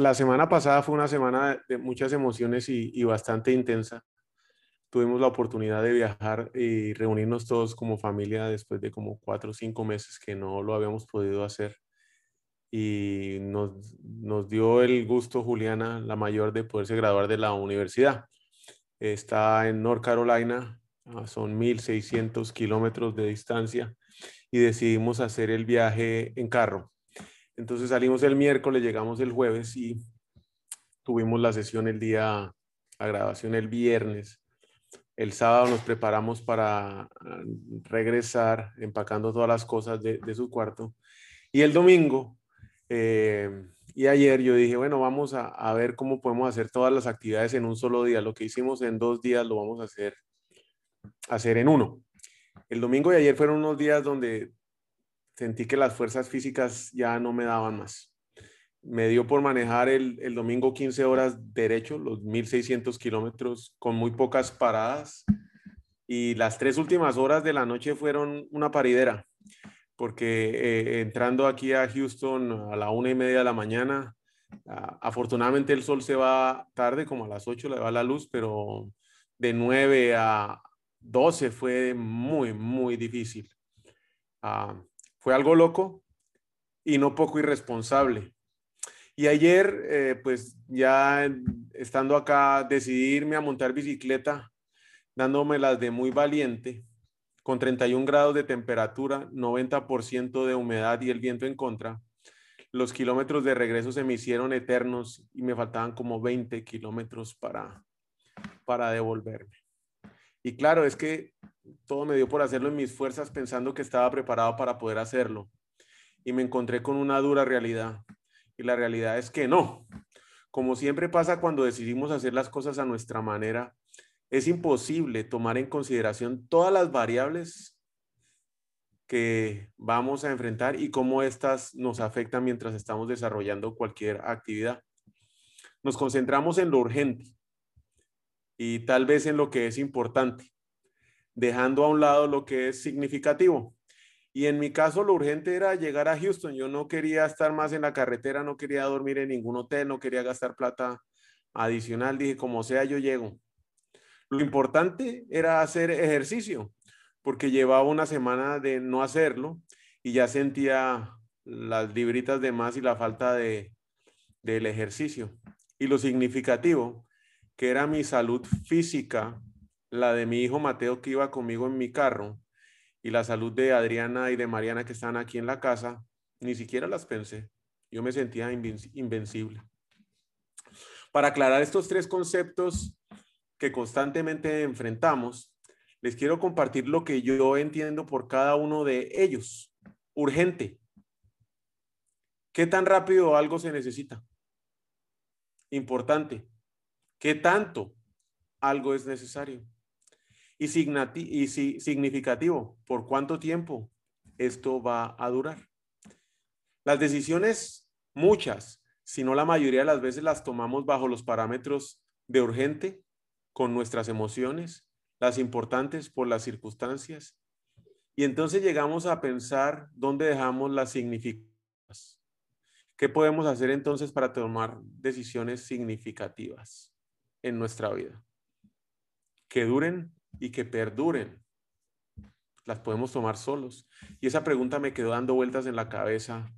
La semana pasada fue una semana de muchas emociones y, bastante intensa. Tuvimos la oportunidad de viajar y reunirnos todos como familia después de como cuatro o cinco meses que no lo habíamos podido hacer. Y nos, nos dio el gusto, Juliana, la mayor, de poderse graduar de la universidad. Está en North Carolina, ah, son 1.600 kilómetros de distancia y decidimos hacer el viaje en carro entonces salimos el miércoles, llegamos el jueves y tuvimos la sesión el día, la grabación el viernes. El sábado nos preparamos para ah, regresar, empacando todas las cosas de, su cuarto. Y el domingo eh, y ayer yo dije, bueno, vamos a, a, ver cómo podemos hacer todas las actividades en un solo día. Lo que hicimos en dos días lo vamos a hacer, hacer en uno. El domingo y ayer fueron unos días donde sentí que las fuerzas físicas ya no me daban más. Me dio por manejar el, el domingo 15 horas derecho, los 1600 kilómetros, con muy pocas paradas. Y las tres últimas horas de la noche fueron una paridera, porque eh, entrando aquí a Houston a la una y media de la mañana, afortunadamente el sol se va tarde, como a las 8 le va la luz, pero de 9 a 12 fue muy, muy difícil. Ah, fue algo loco y no poco irresponsable. Y ayer, eh, pues ya estando acá, decidí irme a montar bicicleta, dándome las de muy valiente, con 31 grados de temperatura, 90% de humedad y el viento en contra. Los kilómetros de regreso se me hicieron eternos y me faltaban como 20 kilómetros para, para devolverme. Y claro, es que todo me dio por hacerlo en mis fuerzas pensando que estaba preparado para poder hacerlo. Y me encontré con una dura realidad. Y la realidad es que no. Como siempre pasa cuando decidimos hacer las cosas a nuestra manera, es imposible tomar en consideración todas las variables que vamos a enfrentar y cómo éstas nos afectan mientras estamos desarrollando cualquier actividad. Nos concentramos en lo urgente y tal vez en lo que es importante dejando a un lado lo que es significativo. Y en mi caso lo urgente era llegar a Houston. Yo no quería estar más en la carretera, no quería dormir en ningún hotel, no quería gastar plata adicional. Dije, como sea, yo llego. Lo importante era hacer ejercicio, porque llevaba una semana de no hacerlo y ya sentía las libritas de más y la falta de, del ejercicio. Y lo significativo, que era mi salud física la de mi hijo Mateo que iba conmigo en mi carro y la salud de Adriana y de Mariana que están aquí en la casa, ni siquiera las pensé. Yo me sentía invencible. Para aclarar estos tres conceptos que constantemente enfrentamos, les quiero compartir lo que yo entiendo por cada uno de ellos. Urgente. ¿Qué tan rápido algo se necesita? Importante. ¿Qué tanto algo es necesario? Y, significativo. ¿Por cuánto tiempo esto va a durar? Las decisiones, muchas, si no la mayoría de las veces las tomamos bajo los parámetros de urgente, con nuestras emociones, las importantes por las circunstancias. Y entonces llegamos a pensar dónde dejamos las significativas. ¿Qué podemos hacer entonces para tomar decisiones significativas en nuestra vida? Que duren y que perduren. Las podemos tomar solos. Y esa pregunta me quedó dando vueltas en la cabeza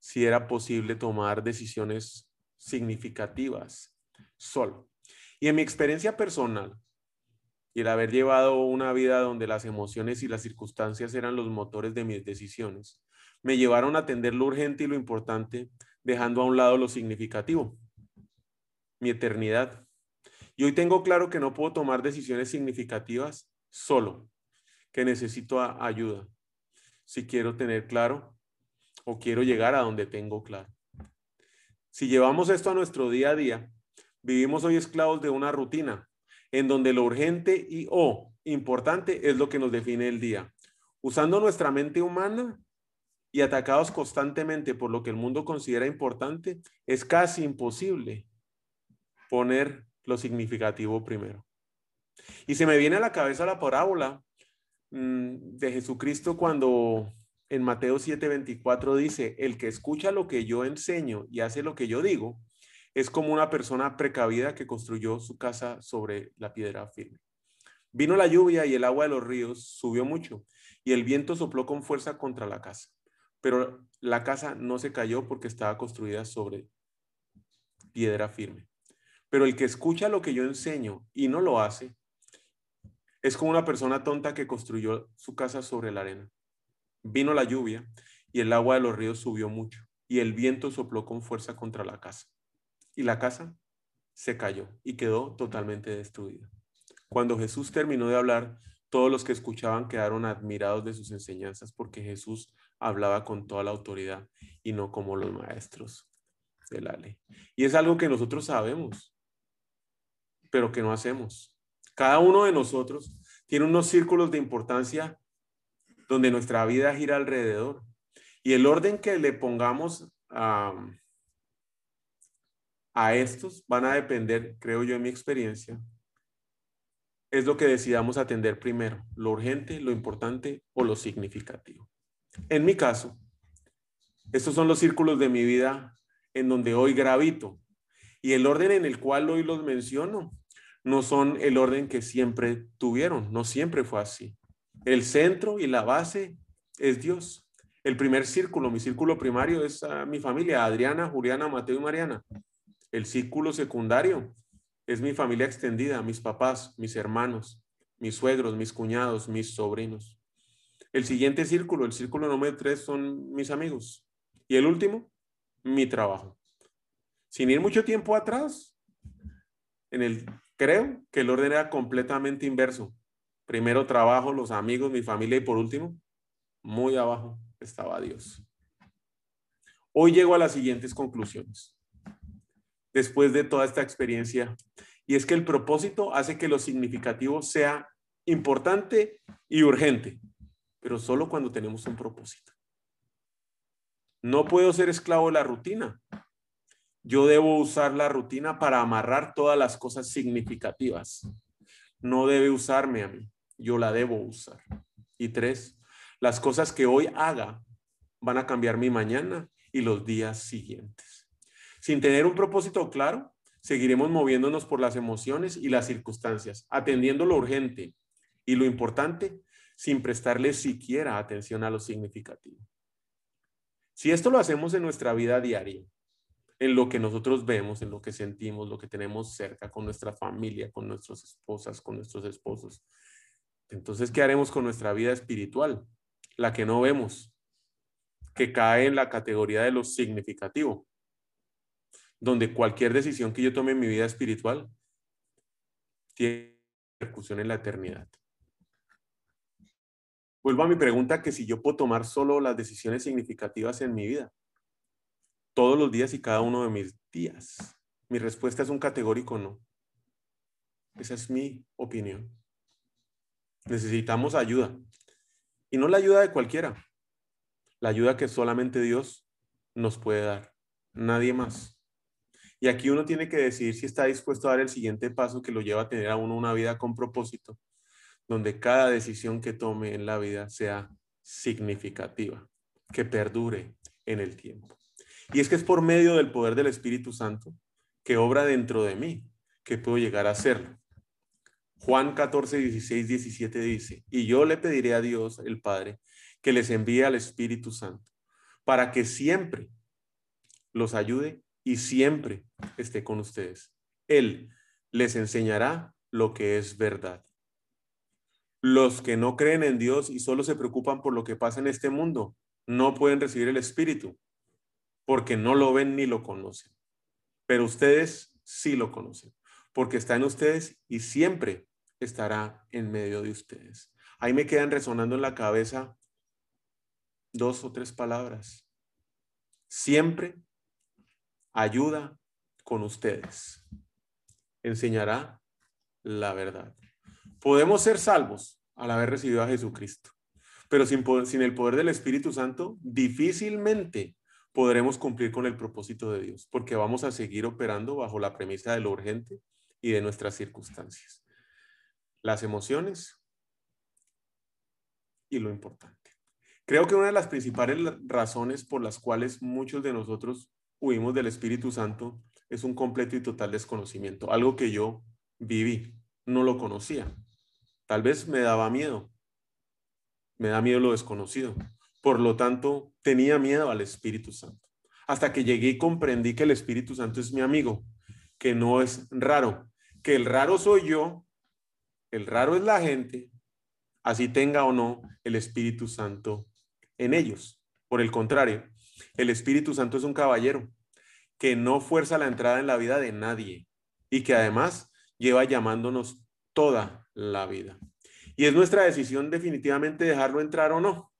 si era posible tomar decisiones significativas solo. Y en mi experiencia personal, y el haber llevado una vida donde las emociones y las circunstancias eran los motores de mis decisiones, me llevaron a atender lo urgente y lo importante, dejando a un lado lo significativo, mi eternidad, y hoy tengo claro que no puedo tomar decisiones significativas solo, que necesito ayuda. Si quiero tener claro o quiero llegar a donde tengo claro. Si llevamos esto a nuestro día a día, vivimos hoy esclavos de una rutina en donde lo urgente y o importante es lo que nos define el día. Usando nuestra mente humana y atacados constantemente por lo que el mundo considera importante, es casi imposible poner lo significativo primero. Y se me viene a la cabeza la parábola mm, de Jesucristo cuando en Mateo 7:24 dice, el que escucha lo que yo enseño y hace lo que yo digo, es como una persona precavida que construyó su casa sobre la piedra firme. Vino la lluvia y el agua de los ríos subió mucho y el viento sopló con fuerza contra la casa pero la casa no se cayó porque estaba construida sobre piedra firme. Pero el que escucha lo que yo enseño y no lo hace, es como una persona tonta que construyó su casa sobre la arena. Vino la lluvia y el agua de los ríos subió mucho y el viento sopló con fuerza contra la casa. Y la casa se cayó y quedó totalmente destruida. Cuando Jesús terminó de hablar, todos los que escuchaban quedaron admirados de sus enseñanzas porque Jesús hablaba con toda la autoridad y no como los maestros de la ley. Y es algo que nosotros sabemos, pero que no hacemos. Cada uno de nosotros tiene unos círculos de importancia donde nuestra vida gira alrededor. Y el orden que le pongamos a, a estos van a depender, creo yo en mi experiencia, es lo que decidamos atender primero, lo urgente, lo importante o lo significativo. En mi caso, estos son los círculos de mi vida en donde hoy gravito y el orden en el cual hoy los menciono no son el orden que siempre tuvieron, no siempre fue así. El centro y la base es Dios. El primer círculo, mi círculo primario es mi familia, Adriana, Juliana, Mateo y Mariana. El círculo secundario es mi familia extendida, mis papás, mis hermanos, mis suegros, mis cuñados, mis sobrinos. El siguiente círculo, el círculo número tres, son mis amigos. Y el último, mi trabajo. Sin ir mucho tiempo atrás, en el, creo que el orden era completamente inverso. Primero trabajo, los amigos, mi familia y por último, muy abajo estaba Dios. Hoy llego a las siguientes conclusiones después de toda esta experiencia. Y es que el propósito hace que lo significativo sea importante y urgente, pero solo cuando tenemos un propósito. No puedo ser esclavo de la rutina. Yo debo usar la rutina para amarrar todas las cosas significativas. No debe usarme a mí, yo la debo usar. Y tres, las cosas que hoy haga van a cambiar mi mañana y los días siguientes. Sin tener un propósito claro, seguiremos moviéndonos por las emociones y las circunstancias, atendiendo lo urgente y lo importante sin prestarle siquiera atención a lo significativo. Si esto lo hacemos en nuestra vida diaria, en lo que nosotros vemos, en lo que sentimos, lo que tenemos cerca, con nuestra familia, con nuestras esposas, con nuestros esposos, entonces, ¿qué haremos con nuestra vida espiritual? La que no vemos, que cae en la categoría de lo significativo donde cualquier decisión que yo tome en mi vida espiritual tiene repercusión en la eternidad. Vuelvo a mi pregunta que si yo puedo tomar solo las decisiones significativas en mi vida, todos los días y cada uno de mis días. Mi respuesta es un categórico no. Esa es mi opinión. Necesitamos ayuda. Y no la ayuda de cualquiera. La ayuda que solamente Dios nos puede dar. Nadie más. Y aquí uno tiene que decidir si está dispuesto a dar el siguiente paso que lo lleva a tener a uno una vida con propósito, donde cada decisión que tome en la vida sea significativa, que perdure en el tiempo. Y es que es por medio del poder del Espíritu Santo que obra dentro de mí que puedo llegar a hacerlo. Juan 14, 16, 17 dice, y yo le pediré a Dios, el Padre, que les envíe al Espíritu Santo, para que siempre los ayude y siempre esté con ustedes. Él les enseñará lo que es verdad. Los que no creen en Dios y solo se preocupan por lo que pasa en este mundo, no pueden recibir el Espíritu, porque no lo ven ni lo conocen. Pero ustedes sí lo conocen, porque está en ustedes y siempre estará en medio de ustedes. Ahí me quedan resonando en la cabeza dos o tres palabras. siempre ayuda con ustedes. Enseñará la verdad. Podemos ser salvos al haber recibido a Jesucristo, pero sin, sin el poder del Espíritu Santo, difícilmente podremos cumplir con el propósito de Dios, porque vamos a seguir operando bajo la premisa de lo urgente y de nuestras circunstancias. Las emociones y lo importante. Creo que una de las principales razones por las cuales muchos de nosotros huimos del Espíritu Santo es un completo y total desconocimiento, algo que yo viví, no lo conocía. Tal vez me daba miedo, me da miedo lo desconocido. Por lo tanto, tenía miedo al Espíritu Santo. Hasta que llegué y comprendí que el Espíritu Santo es mi amigo, que no es raro, que el raro soy yo, el raro es la gente, así tenga o no el Espíritu Santo en ellos. Por el contrario, el Espíritu Santo es un caballero que no fuerza la entrada en la vida de nadie y que además lleva llamándonos toda la vida. Y es nuestra decisión definitivamente dejarlo entrar o no.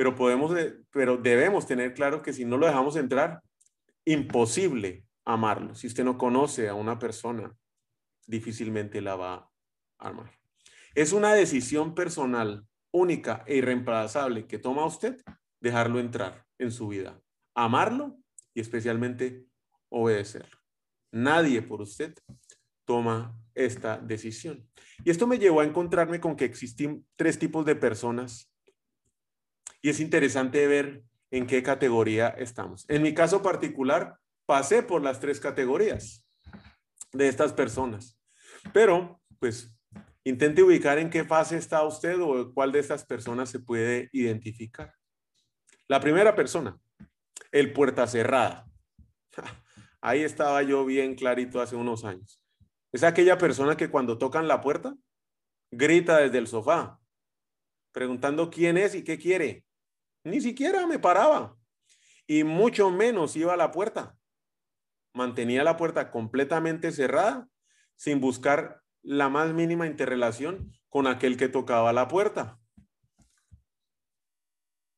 Pero podemos, pero debemos tener claro que si no lo dejamos entrar, imposible amarlo. Si usted no conoce a una persona, difícilmente la va a amar. Es una decisión personal única e irreemplazable que toma usted dejarlo entrar en su vida, amarlo y especialmente obedecerlo. Nadie por usted toma esta decisión. Y esto me llevó a encontrarme con que existen tres tipos de personas y es interesante ver en qué categoría estamos. En mi caso particular, pasé por las tres categorías de estas personas, pero pues intente ubicar en qué fase está usted o cuál de estas personas se puede identificar. La primera persona, el puerta cerrada. Ahí estaba yo bien clarito hace unos años. Es aquella persona que cuando tocan la puerta, grita desde el sofá, preguntando quién es y qué quiere. Ni siquiera me paraba. Y mucho menos iba a la puerta. Mantenía la puerta completamente cerrada, sin buscar la más mínima interrelación con aquel que tocaba la puerta.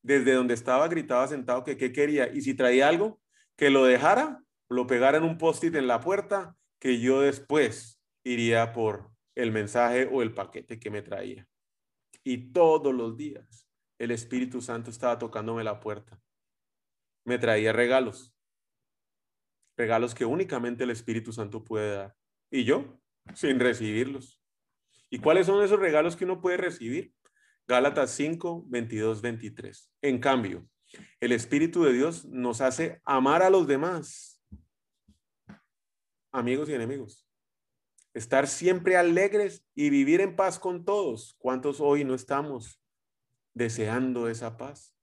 Desde donde estaba gritaba sentado que qué quería y si traía algo, que lo dejara, lo pegara en un post-it en la puerta, que yo después iría por el mensaje o el paquete que me traía. Y todos los días el Espíritu Santo estaba tocándome la puerta. Me traía regalos. Regalos que únicamente el Espíritu Santo puede dar. Y yo, sin recibirlos. ¿Y cuáles son esos regalos que uno puede recibir? Gálatas 5, 22, 23. En cambio, el Espíritu de Dios nos hace amar a los demás, amigos y enemigos. Estar siempre alegres y vivir en paz con todos. ¿Cuántos hoy no estamos deseando esa paz?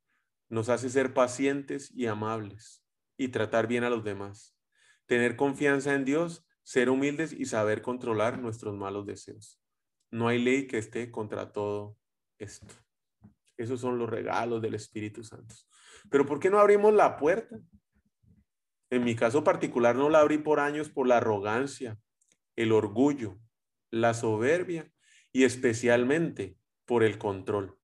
Nos hace ser pacientes y amables y tratar bien a los demás. Tener confianza en Dios, ser humildes y saber controlar nuestros malos deseos. No hay ley que esté contra todo esto. Esos son los regalos del Espíritu Santo. Pero ¿por qué no abrimos la puerta? En mi caso particular no la abrí por años por la arrogancia, el orgullo, la soberbia y especialmente por el control.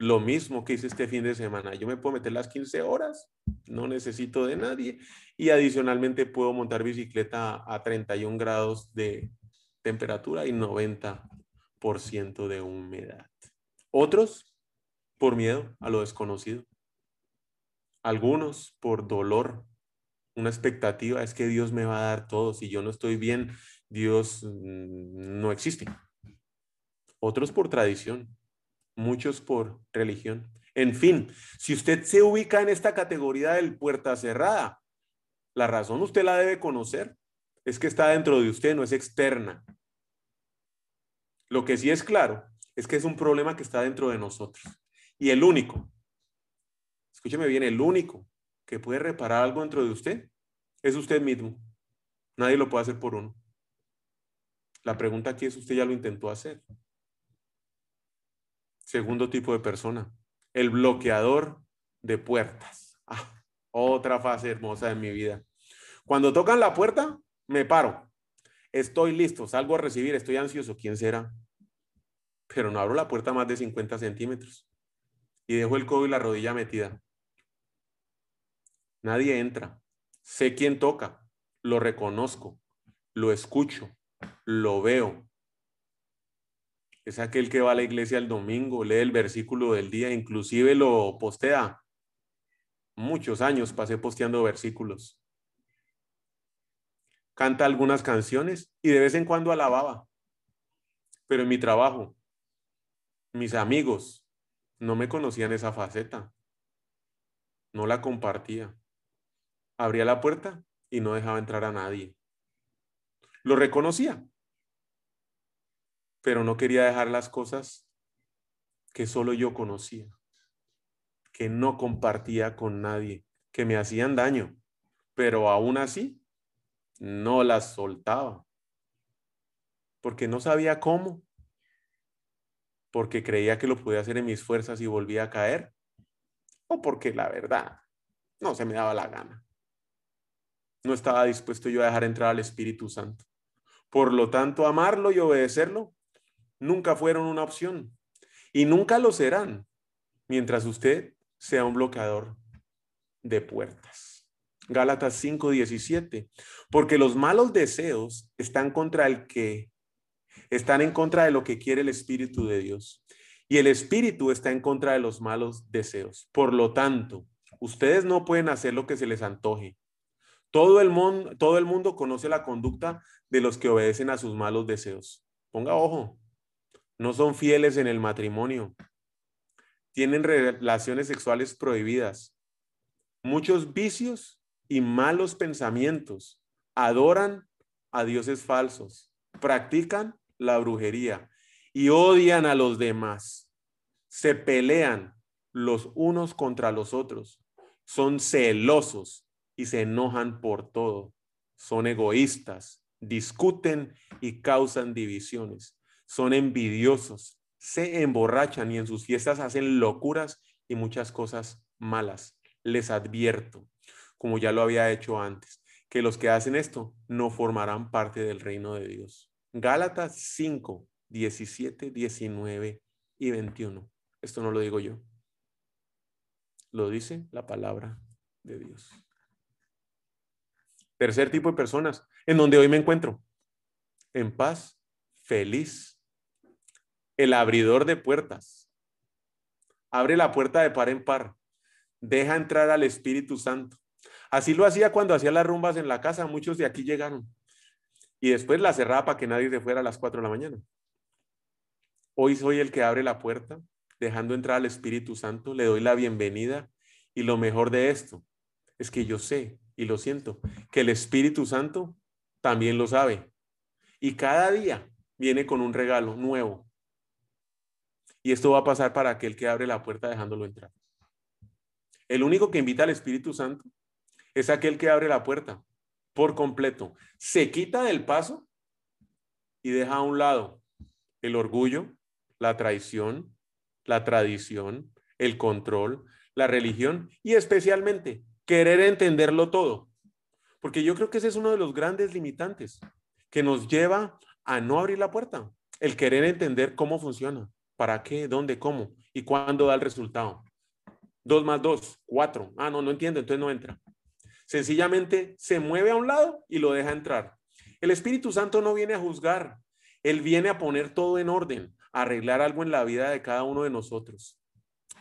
Lo mismo que hice este fin de semana. Yo me puedo meter las 15 horas, no necesito de nadie y adicionalmente puedo montar bicicleta a 31 grados de temperatura y 90% de humedad. Otros por miedo a lo desconocido. Algunos por dolor. Una expectativa es que Dios me va a dar todo. Si yo no estoy bien, Dios mm, no existe. Otros por tradición. Muchos por religión. En fin, si usted se ubica en esta categoría del puerta cerrada, la razón usted la debe conocer. Es que está dentro de usted, no es externa. Lo que sí es claro es que es un problema que está dentro de nosotros. Y el único, escúcheme bien, el único que puede reparar algo dentro de usted es usted mismo. Nadie lo puede hacer por uno. La pregunta aquí es, ¿usted ya lo intentó hacer? Segundo tipo de persona, el bloqueador de puertas. Ah, otra fase hermosa de mi vida. Cuando tocan la puerta, me paro. Estoy listo, salgo a recibir, estoy ansioso. ¿Quién será? pero no abro la puerta más de 50 centímetros y dejo el codo y la rodilla metida. Nadie entra. Sé quién toca, lo reconozco, lo escucho, lo veo. Es aquel que va a la iglesia el domingo, lee el versículo del día, inclusive lo postea. Muchos años pasé posteando versículos. Canta algunas canciones y de vez en cuando alababa. Pero en mi trabajo, mis amigos no me conocían esa faceta. No la compartía. Abría la puerta y no dejaba entrar a nadie. Lo reconocía, pero no quería dejar las cosas que solo yo conocía, que no compartía con nadie, que me hacían daño, pero aún así no las soltaba, porque no sabía cómo, porque creía que lo podía hacer en mis fuerzas y volvía a caer, o porque la verdad no se me daba la gana. No estaba dispuesto yo a dejar entrar al Espíritu Santo. Por lo tanto, amarlo y obedecerlo nunca fueron una opción y nunca lo serán mientras usted sea un bloqueador de puertas. Gálatas 5:17, porque los malos deseos están contra el que están en contra de lo que quiere el espíritu de Dios y el espíritu está en contra de los malos deseos. Por lo tanto, ustedes no pueden hacer lo que se les antoje. Todo el mundo todo el mundo conoce la conducta de los que obedecen a sus malos deseos. Ponga ojo, no son fieles en el matrimonio, tienen relaciones sexuales prohibidas, muchos vicios y malos pensamientos, adoran a dioses falsos, practican la brujería y odian a los demás, se pelean los unos contra los otros, son celosos y se enojan por todo, son egoístas, discuten y causan divisiones son envidiosos, se emborrachan y en sus fiestas hacen locuras y muchas cosas malas. Les advierto, como ya lo había hecho antes, que los que hacen esto no formarán parte del reino de Dios. Gálatas 5, 17, 19 y 21. Esto no lo digo yo. Lo dice la palabra de Dios. Tercer tipo de personas en donde hoy me encuentro. En paz, feliz el abridor de puertas. Abre la puerta de par en par. Deja entrar al Espíritu Santo. Así lo hacía cuando hacía las rumbas en la casa. Muchos de aquí llegaron. Y después la cerraba para que nadie se fuera a las 4 de la mañana. Hoy soy el que abre la puerta, dejando entrar al Espíritu Santo. Le doy la bienvenida. Y lo mejor de esto es que yo sé y lo siento, que el Espíritu Santo también lo sabe. Y cada día viene con un regalo nuevo, y esto va a pasar para aquel que abre la puerta dejándolo entrar. El único que invita al Espíritu Santo es aquel que abre la puerta por completo. Se quita del paso y deja a un lado el orgullo, la traición, la tradición, el control, la religión y especialmente querer entenderlo todo. Porque yo creo que ese es uno de los grandes limitantes que nos lleva a no abrir la puerta, el querer entender cómo funciona. ¿Para qué? ¿Dónde? ¿Cómo? ¿Y cuándo da el resultado? Dos más dos, cuatro. Ah, no, no entiendo, entonces no entra. Sencillamente se mueve a un lado y lo deja entrar. El Espíritu Santo no viene a juzgar, Él viene a poner todo en orden, a arreglar algo en la vida de cada uno de nosotros.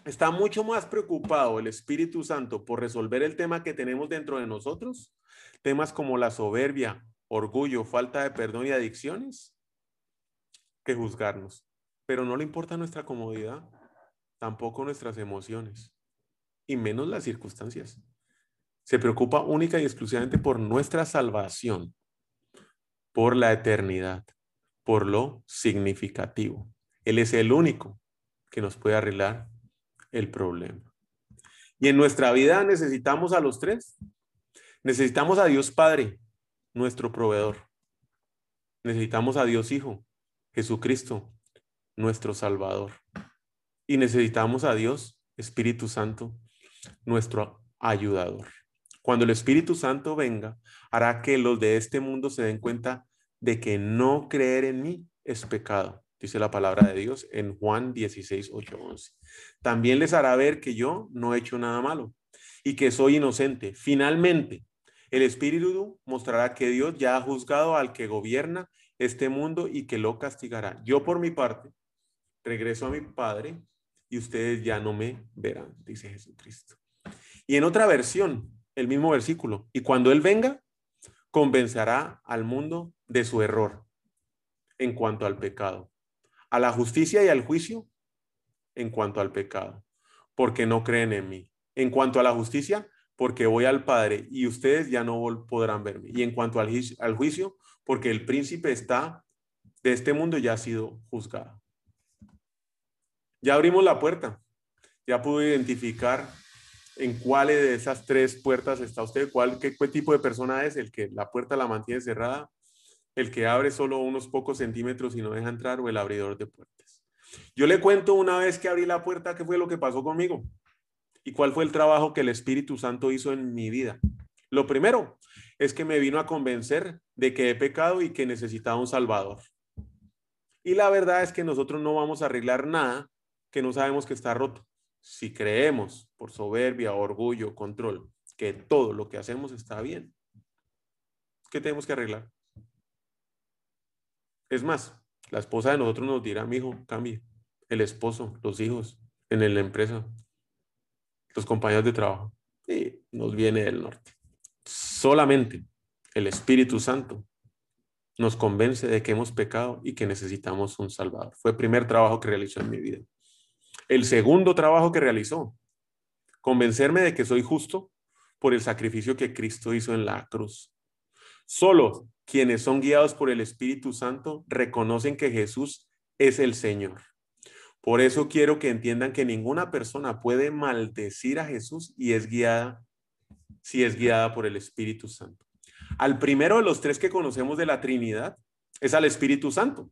Está mucho más preocupado el Espíritu Santo por resolver el tema que tenemos dentro de nosotros, temas como la soberbia, orgullo, falta de perdón y adicciones, que juzgarnos pero no le importa nuestra comodidad, tampoco nuestras emociones, y menos las circunstancias. Se preocupa única y exclusivamente por nuestra salvación, por la eternidad, por lo significativo. Él es el único que nos puede arreglar el problema. Y en nuestra vida necesitamos a los tres. Necesitamos a Dios Padre, nuestro proveedor. Necesitamos a Dios Hijo, Jesucristo, nuestro Salvador. Y necesitamos a Dios, Espíritu Santo, nuestro ayudador. Cuando el Espíritu Santo venga, hará que los de este mundo se den cuenta de que no creer en mí es pecado, dice la palabra de Dios en Juan 16, 8, 11. También les hará ver que yo no he hecho nada malo y que soy inocente. Finalmente, el Espíritu mostrará que Dios ya ha juzgado al que gobierna este mundo y que lo castigará. Yo por mi parte regreso a mi Padre y ustedes ya no me verán, dice Jesucristo. Y en otra versión, el mismo versículo, y cuando Él venga, convencerá al mundo de su error en cuanto al pecado, a la justicia y al juicio en cuanto al pecado, porque no creen en mí. En cuanto a la justicia, porque voy al Padre y ustedes ya no podrán verme. Y en cuanto al, al juicio, porque el príncipe está de este mundo ya ha sido juzgado. Ya abrimos la puerta. Ya pudo identificar en cuál de esas tres puertas está usted, cuál, qué, tipo de persona es, el que la puerta la mantiene cerrada, el que abre solo unos pocos centímetros y no deja entrar o el abridor de puertas. Yo le cuento una vez que abrí la puerta qué fue lo que pasó conmigo y cuál fue el trabajo que el Espíritu Santo hizo en mi vida. Lo primero es que me vino a convencer de que he pecado y que necesitaba un Salvador. Y la verdad es que nosotros no vamos a arreglar nada que no sabemos que está roto. Si creemos por soberbia, orgullo, control, que todo lo que hacemos está bien, ¿qué tenemos que arreglar? Es más, la esposa de nosotros nos dirá, mi hijo, cambie. El esposo, los hijos, en la empresa, los compañeros de trabajo. Y nos viene del norte. Solamente el Espíritu Santo nos convence de que hemos pecado y que necesitamos un Salvador. Fue el primer trabajo que realizó en mi vida. El segundo trabajo que realizó, convencerme de que soy justo por el sacrificio que Cristo hizo en la cruz. Solo quienes son guiados por el Espíritu Santo reconocen que Jesús es el Señor. Por eso quiero que entiendan que ninguna persona puede maldecir a Jesús y es guiada si es guiada por el Espíritu Santo. Al primero de los tres que conocemos de la Trinidad es al Espíritu Santo,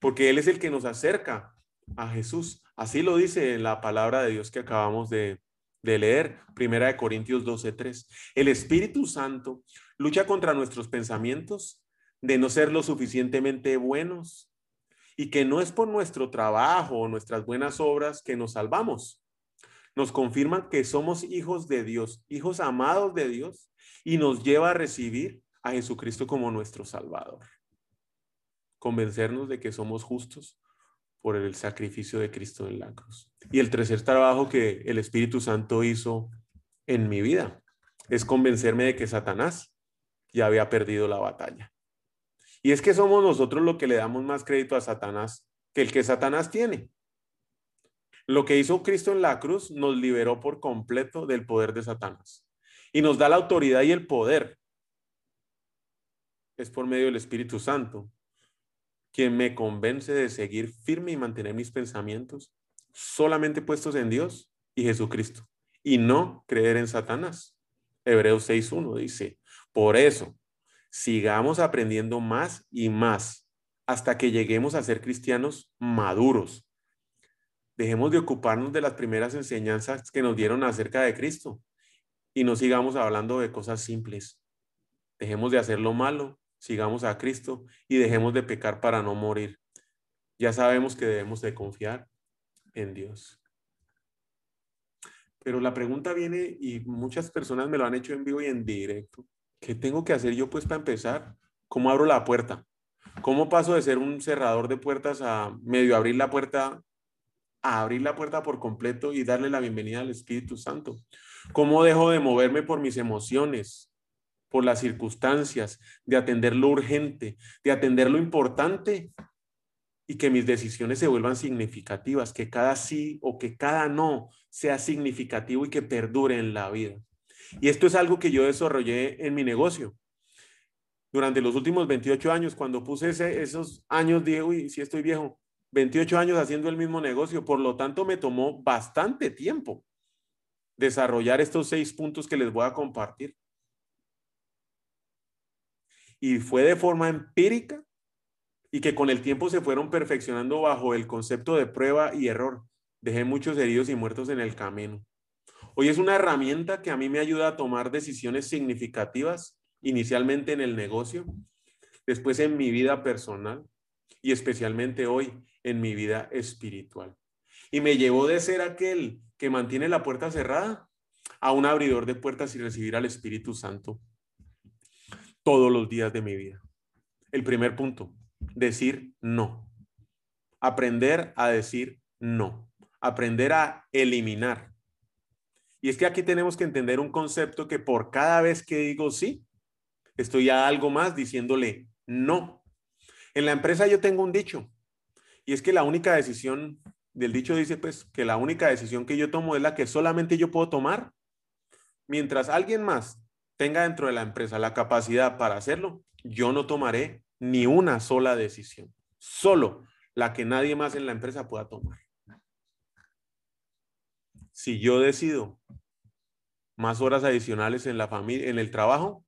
porque Él es el que nos acerca a Jesús. Así lo dice la palabra de Dios que acabamos de, leer, Primera de Corintios 12:3. El Espíritu Santo lucha contra nuestros pensamientos de no ser lo suficientemente buenos y que no es por nuestro trabajo o nuestras buenas obras que nos salvamos. Nos confirma que somos hijos de Dios, hijos amados de Dios y nos lleva a recibir a Jesucristo como nuestro Salvador. Convencernos de que somos justos por el sacrificio de Cristo en la cruz. Y el tercer trabajo que el Espíritu Santo hizo en mi vida es convencerme de que Satanás ya había perdido la batalla. Y es que somos nosotros lo que le damos más crédito a Satanás que el que Satanás tiene. Lo que hizo Cristo en la cruz nos liberó por completo del poder de Satanás y nos da la autoridad y el poder. Es por medio del Espíritu Santo quien me convence de seguir firme y mantener mis pensamientos solamente puestos en Dios y Jesucristo y no creer en Satanás. Hebreos 6.1 dice, por eso, sigamos aprendiendo más y más hasta que lleguemos a ser cristianos maduros. Dejemos de ocuparnos de las primeras enseñanzas que nos dieron acerca de Cristo y no sigamos hablando de cosas simples. Dejemos de hacer lo malo sigamos a Cristo y dejemos de pecar para no morir. Ya sabemos que debemos de confiar en Dios. Pero la pregunta viene y muchas personas me lo han hecho en vivo y en directo. ¿Qué tengo que hacer yo pues para empezar? ¿Cómo abro la puerta? ¿Cómo paso de ser un cerrador de puertas a medio abrir la puerta a abrir la puerta por completo y darle la bienvenida al Espíritu Santo? ¿Cómo dejo de moverme por mis emociones? Por las circunstancias, de atender lo urgente, de atender lo importante y que mis decisiones se vuelvan significativas, que cada sí o que cada no sea significativo y que perdure en la vida. Y esto es algo que yo desarrollé en mi negocio. Durante los últimos 28 años, cuando puse esos años, dije, uy, si estoy viejo, 28 años haciendo el mismo negocio, por lo tanto me tomó bastante tiempo desarrollar estos seis puntos que les voy a compartir y fue de forma empírica y que con el tiempo se fueron perfeccionando bajo el concepto de prueba y error. Dejé muchos heridos y muertos en el camino. Hoy es una herramienta que a mí me ayuda a tomar decisiones significativas, inicialmente en el negocio, después en mi vida personal y especialmente hoy en mi vida espiritual. Y me llevó de ser aquel que mantiene la puerta cerrada a un abridor de puertas y recibir al Espíritu Santo todos los días de mi vida. El primer punto, decir no. Aprender a decir no. Aprender a eliminar. Y es que aquí tenemos que entender un concepto que por cada vez que digo sí, estoy a algo más diciéndole no. En la empresa yo tengo un dicho, y es que la única decisión del dicho dice pues que la única decisión que yo tomo es la que solamente yo puedo tomar. Mientras alguien más tenga dentro de la empresa la capacidad para hacerlo, yo no tomaré ni una sola decisión, solo la que nadie más en la empresa pueda tomar. Si yo decido más horas adicionales en la familia, en el trabajo,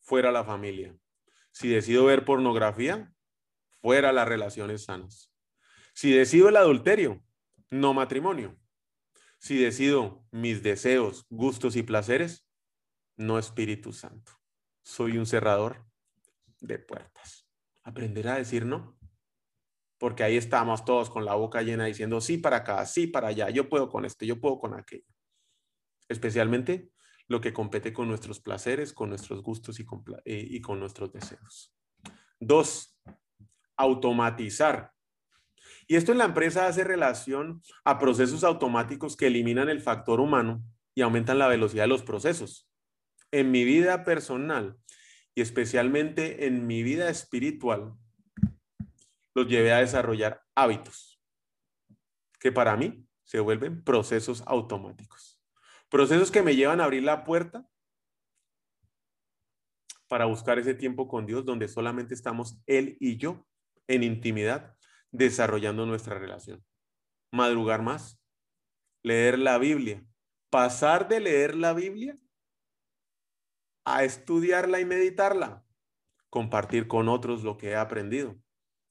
fuera la familia. Si decido ver pornografía, fuera las relaciones sanas. Si decido el adulterio, no matrimonio. Si decido mis deseos, gustos y placeres, no Espíritu Santo. Soy un cerrador de puertas. Aprender a decir no. Porque ahí estamos todos con la boca llena diciendo sí para acá, sí para allá, yo puedo con esto, yo puedo con aquello. Especialmente lo que compete con nuestros placeres, con nuestros gustos eh, y con nuestros deseos. Dos, automatizar. Y esto en la empresa hace relación a procesos automáticos que eliminan el factor humano y aumentan la velocidad de los procesos. En mi vida personal y especialmente en mi vida espiritual, los llevé a desarrollar hábitos que para mí se vuelven procesos automáticos. Procesos que me llevan a abrir la puerta para buscar ese tiempo con Dios donde solamente estamos Él y yo en intimidad, desarrollando nuestra relación. Madrugar más, leer la Biblia, pasar de leer la Biblia a estudiarla y meditarla, compartir con otros lo que he aprendido.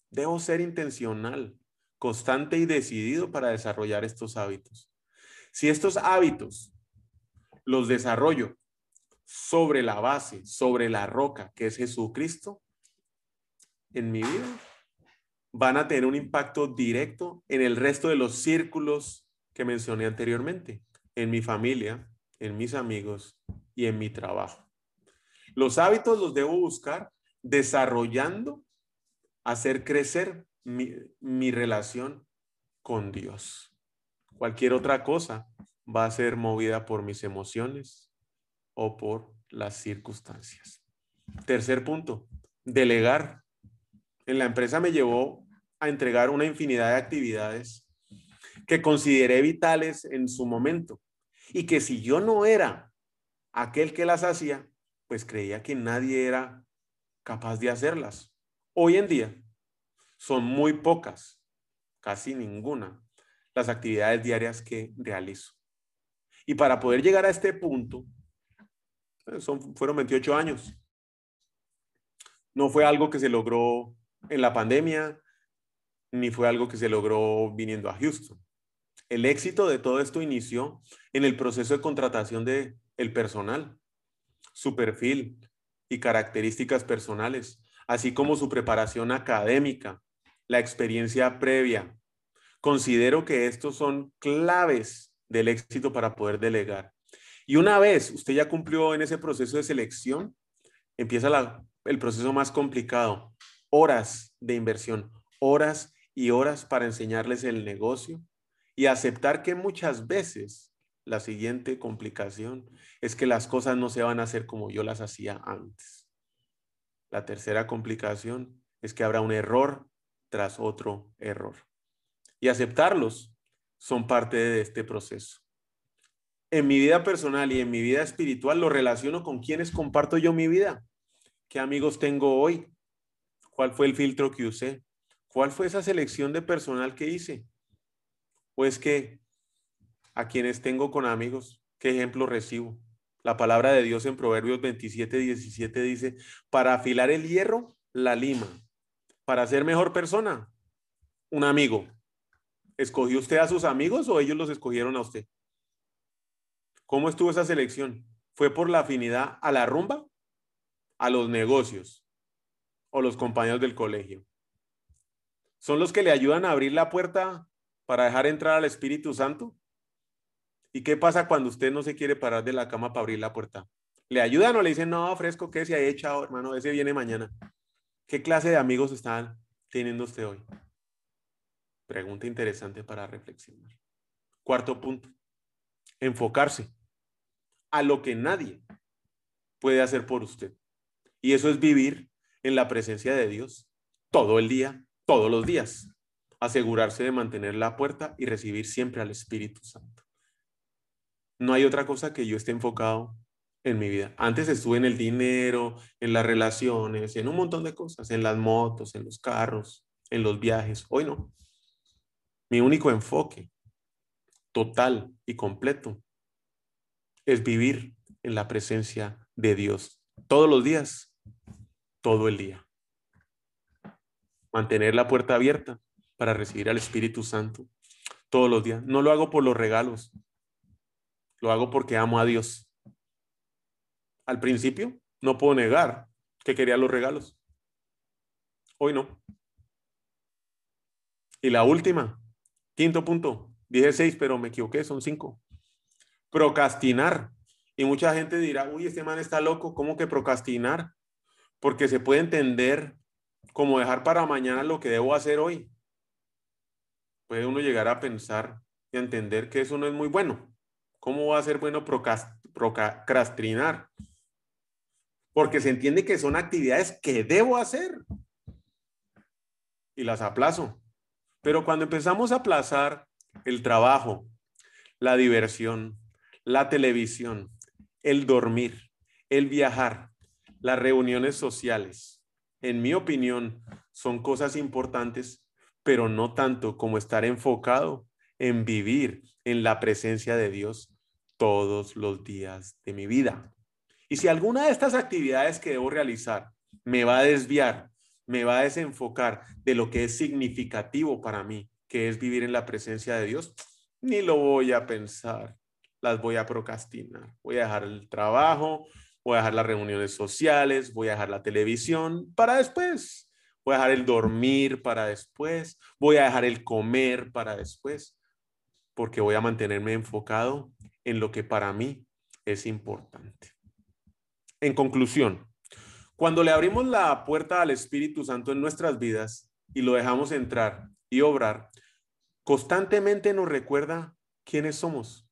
Debo ser intencional, constante y decidido para desarrollar estos hábitos. Si estos hábitos los desarrollo sobre la base, sobre la roca que es Jesucristo, en mi vida van a tener un impacto directo en el resto de los círculos que mencioné anteriormente, en mi familia, en mis amigos y en mi trabajo. Los hábitos los debo buscar desarrollando, hacer crecer mi, mi relación con Dios. Cualquier otra cosa va a ser movida por mis emociones o por las circunstancias. Tercer punto, delegar en la empresa me llevó a entregar una infinidad de actividades que consideré vitales en su momento y que si yo no era aquel que las hacía, pues creía que nadie era capaz de hacerlas. Hoy en día son muy pocas, casi ninguna, las actividades diarias que realizo. Y para poder llegar a este punto, son, fueron 28 años. No fue algo que se logró en la pandemia, ni fue algo que se logró viniendo a Houston. El éxito de todo esto inició en el proceso de contratación de el personal, su perfil y características personales, así como su preparación académica, la experiencia previa. Considero que estos son claves del éxito para poder delegar. Y una vez usted ya cumplió en ese proceso de selección, empieza el proceso más complicado, horas de inversión, horas y horas para enseñarles el negocio y aceptar que muchas veces la siguiente complicación es que las cosas no se van a hacer como yo las hacía antes. La tercera complicación es que habrá un error tras otro error. Y aceptarlos son parte de este proceso. En mi vida personal y en mi vida espiritual lo relaciono con quienes comparto yo mi vida. ¿Qué amigos tengo hoy? ¿Cuál fue el filtro que usé? ¿Cuál fue esa selección de personal que hice? Pues que a quienes tengo con amigos, ¿qué ejemplo recibo? La palabra de Dios en Proverbios 27, 17 dice, para afilar el hierro, la lima. Para ser mejor persona, un amigo. ¿Escogió usted a sus amigos o ellos los escogieron a usted? ¿Cómo estuvo esa selección? ¿Fue por la afinidad a la rumba? ¿A los negocios? o los compañeros del colegio. Son los que le ayudan a abrir la puerta para dejar entrar al Espíritu Santo. ¿Y qué pasa cuando usted no se quiere parar de la cama para abrir la puerta? ¿Le ayudan o le dicen, no, fresco, ¿qué se ha hecho, hermano? Ese viene mañana. ¿Qué clase de amigos están teniendo usted hoy? Pregunta interesante para reflexionar. Cuarto punto, enfocarse a lo que nadie puede hacer por usted. Y eso es vivir en la presencia de Dios todo el día, todos los días. Asegurarse de mantener la puerta y recibir siempre al Espíritu Santo. No hay otra cosa que yo esté enfocado en mi vida. Antes estuve en el dinero, en las relaciones, en un montón de cosas, en las motos, en los carros, en los viajes. Hoy no. Mi único enfoque total y completo es vivir en la presencia de Dios todos los días, todo el día. Mantener la puerta abierta para recibir al Espíritu Santo todos los días. No lo hago por los regalos, lo hago porque amo a Dios. Al principio, no puedo negar que quería los regalos. Hoy no. Y la última, quinto punto, dije seis, pero me equivoqué, son cinco. Procrastinar. Y mucha gente dirá, uy, este man está loco, ¿cómo que procrastinar? Porque se puede entender como dejar para mañana lo que debo hacer hoy. Puede uno llegar a pensar y a entender que eso no es muy bueno. ¿Cómo va a ser bueno procrastinar? Porque se entiende que son actividades que debo hacer y las aplazo. Pero cuando empezamos a aplazar el trabajo, la diversión, la televisión, el dormir, el viajar, las reuniones sociales, en mi opinión, son cosas importantes, pero no tanto como estar enfocado en vivir en la presencia de Dios todos los días de mi vida. Y si alguna de estas actividades que debo realizar me va a desviar, me va a desenfocar de lo que es significativo para mí, que es vivir en la presencia de Dios, ni lo voy a pensar las voy a procrastinar. Voy a dejar el trabajo, voy a dejar las reuniones sociales, voy a dejar la televisión para después. Voy a dejar el dormir para después. Voy a dejar el comer para después. Porque voy a mantenerme enfocado en lo que para mí es importante. En conclusión, cuando le abrimos la puerta al Espíritu Santo en nuestras vidas y lo dejamos entrar y obrar, constantemente nos recuerda quiénes somos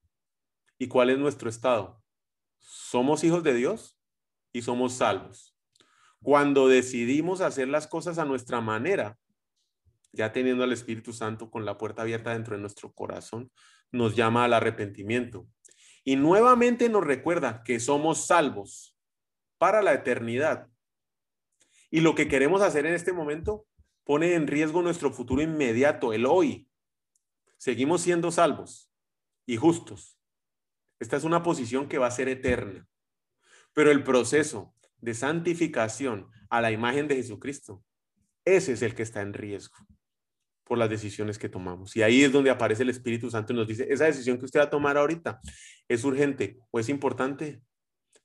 ¿Y cuál es nuestro estado? Somos hijos de Dios y somos salvos. Cuando decidimos hacer las cosas a nuestra manera, ya teniendo al Espíritu Santo con la puerta abierta dentro de nuestro corazón, nos llama al arrepentimiento. Y nuevamente nos recuerda que somos salvos para la eternidad. Y lo que queremos hacer en este momento pone en riesgo nuestro futuro inmediato, el hoy. Seguimos siendo salvos y justos, esta es una posición que va a ser eterna. Pero el proceso de santificación a la imagen de Jesucristo, ese es el que está en riesgo por las decisiones que tomamos. Y ahí es donde aparece el Espíritu Santo y nos dice, esa decisión que usted va a tomar ahorita es urgente o es importante,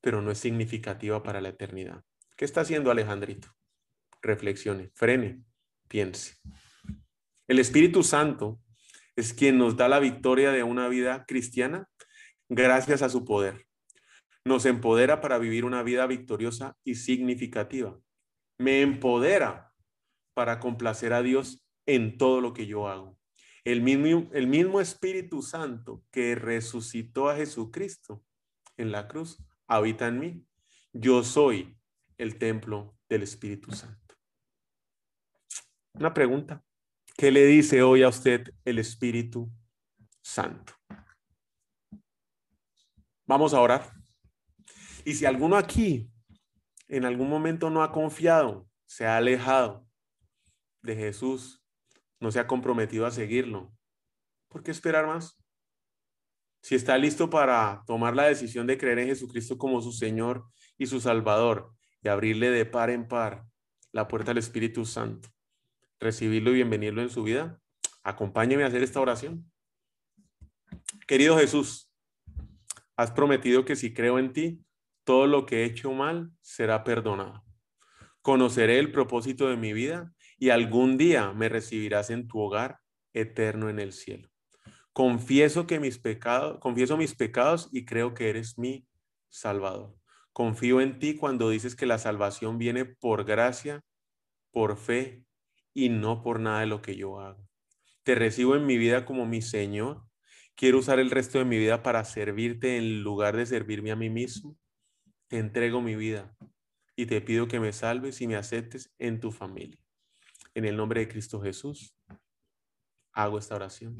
pero no es significativa para la eternidad. ¿Qué está haciendo Alejandrito? Reflexione, frene, piense. El Espíritu Santo es quien nos da la victoria de una vida cristiana gracias a su poder. Nos empodera para vivir una vida victoriosa y significativa. Me empodera para complacer a Dios en todo lo que yo hago. El mismo, el mismo Espíritu Santo que resucitó a Jesucristo en la cruz habita en mí. Yo soy el templo del Espíritu Santo. Una pregunta. ¿Qué le dice hoy a usted el Espíritu Santo? Vamos a orar. Y si alguno aquí en algún momento no ha confiado, se ha alejado de Jesús, no se ha comprometido a seguirlo, ¿por qué esperar más? Si está listo para tomar la decisión de creer en Jesucristo como su Señor y su Salvador y abrirle de par en par la puerta al Espíritu Santo, recibirlo y bienvenirlo en su vida, acompáñeme a hacer esta oración. Querido Jesús, Has prometido que si creo en ti, todo lo que he hecho mal será perdonado. Conoceré el propósito de mi vida y algún día me recibirás en tu hogar eterno en el cielo. Confieso que mis pecados, confieso mis pecados y creo que eres mi Salvador. Confío en ti cuando dices que la salvación viene por gracia, por fe y no por nada de lo que yo hago. Te recibo en mi vida como mi Señor. Quiero usar el resto de mi vida para servirte en lugar de servirme a mí mismo. Te entrego mi vida y te pido que me salves y me aceptes en tu familia. En el nombre de Cristo Jesús, hago esta oración.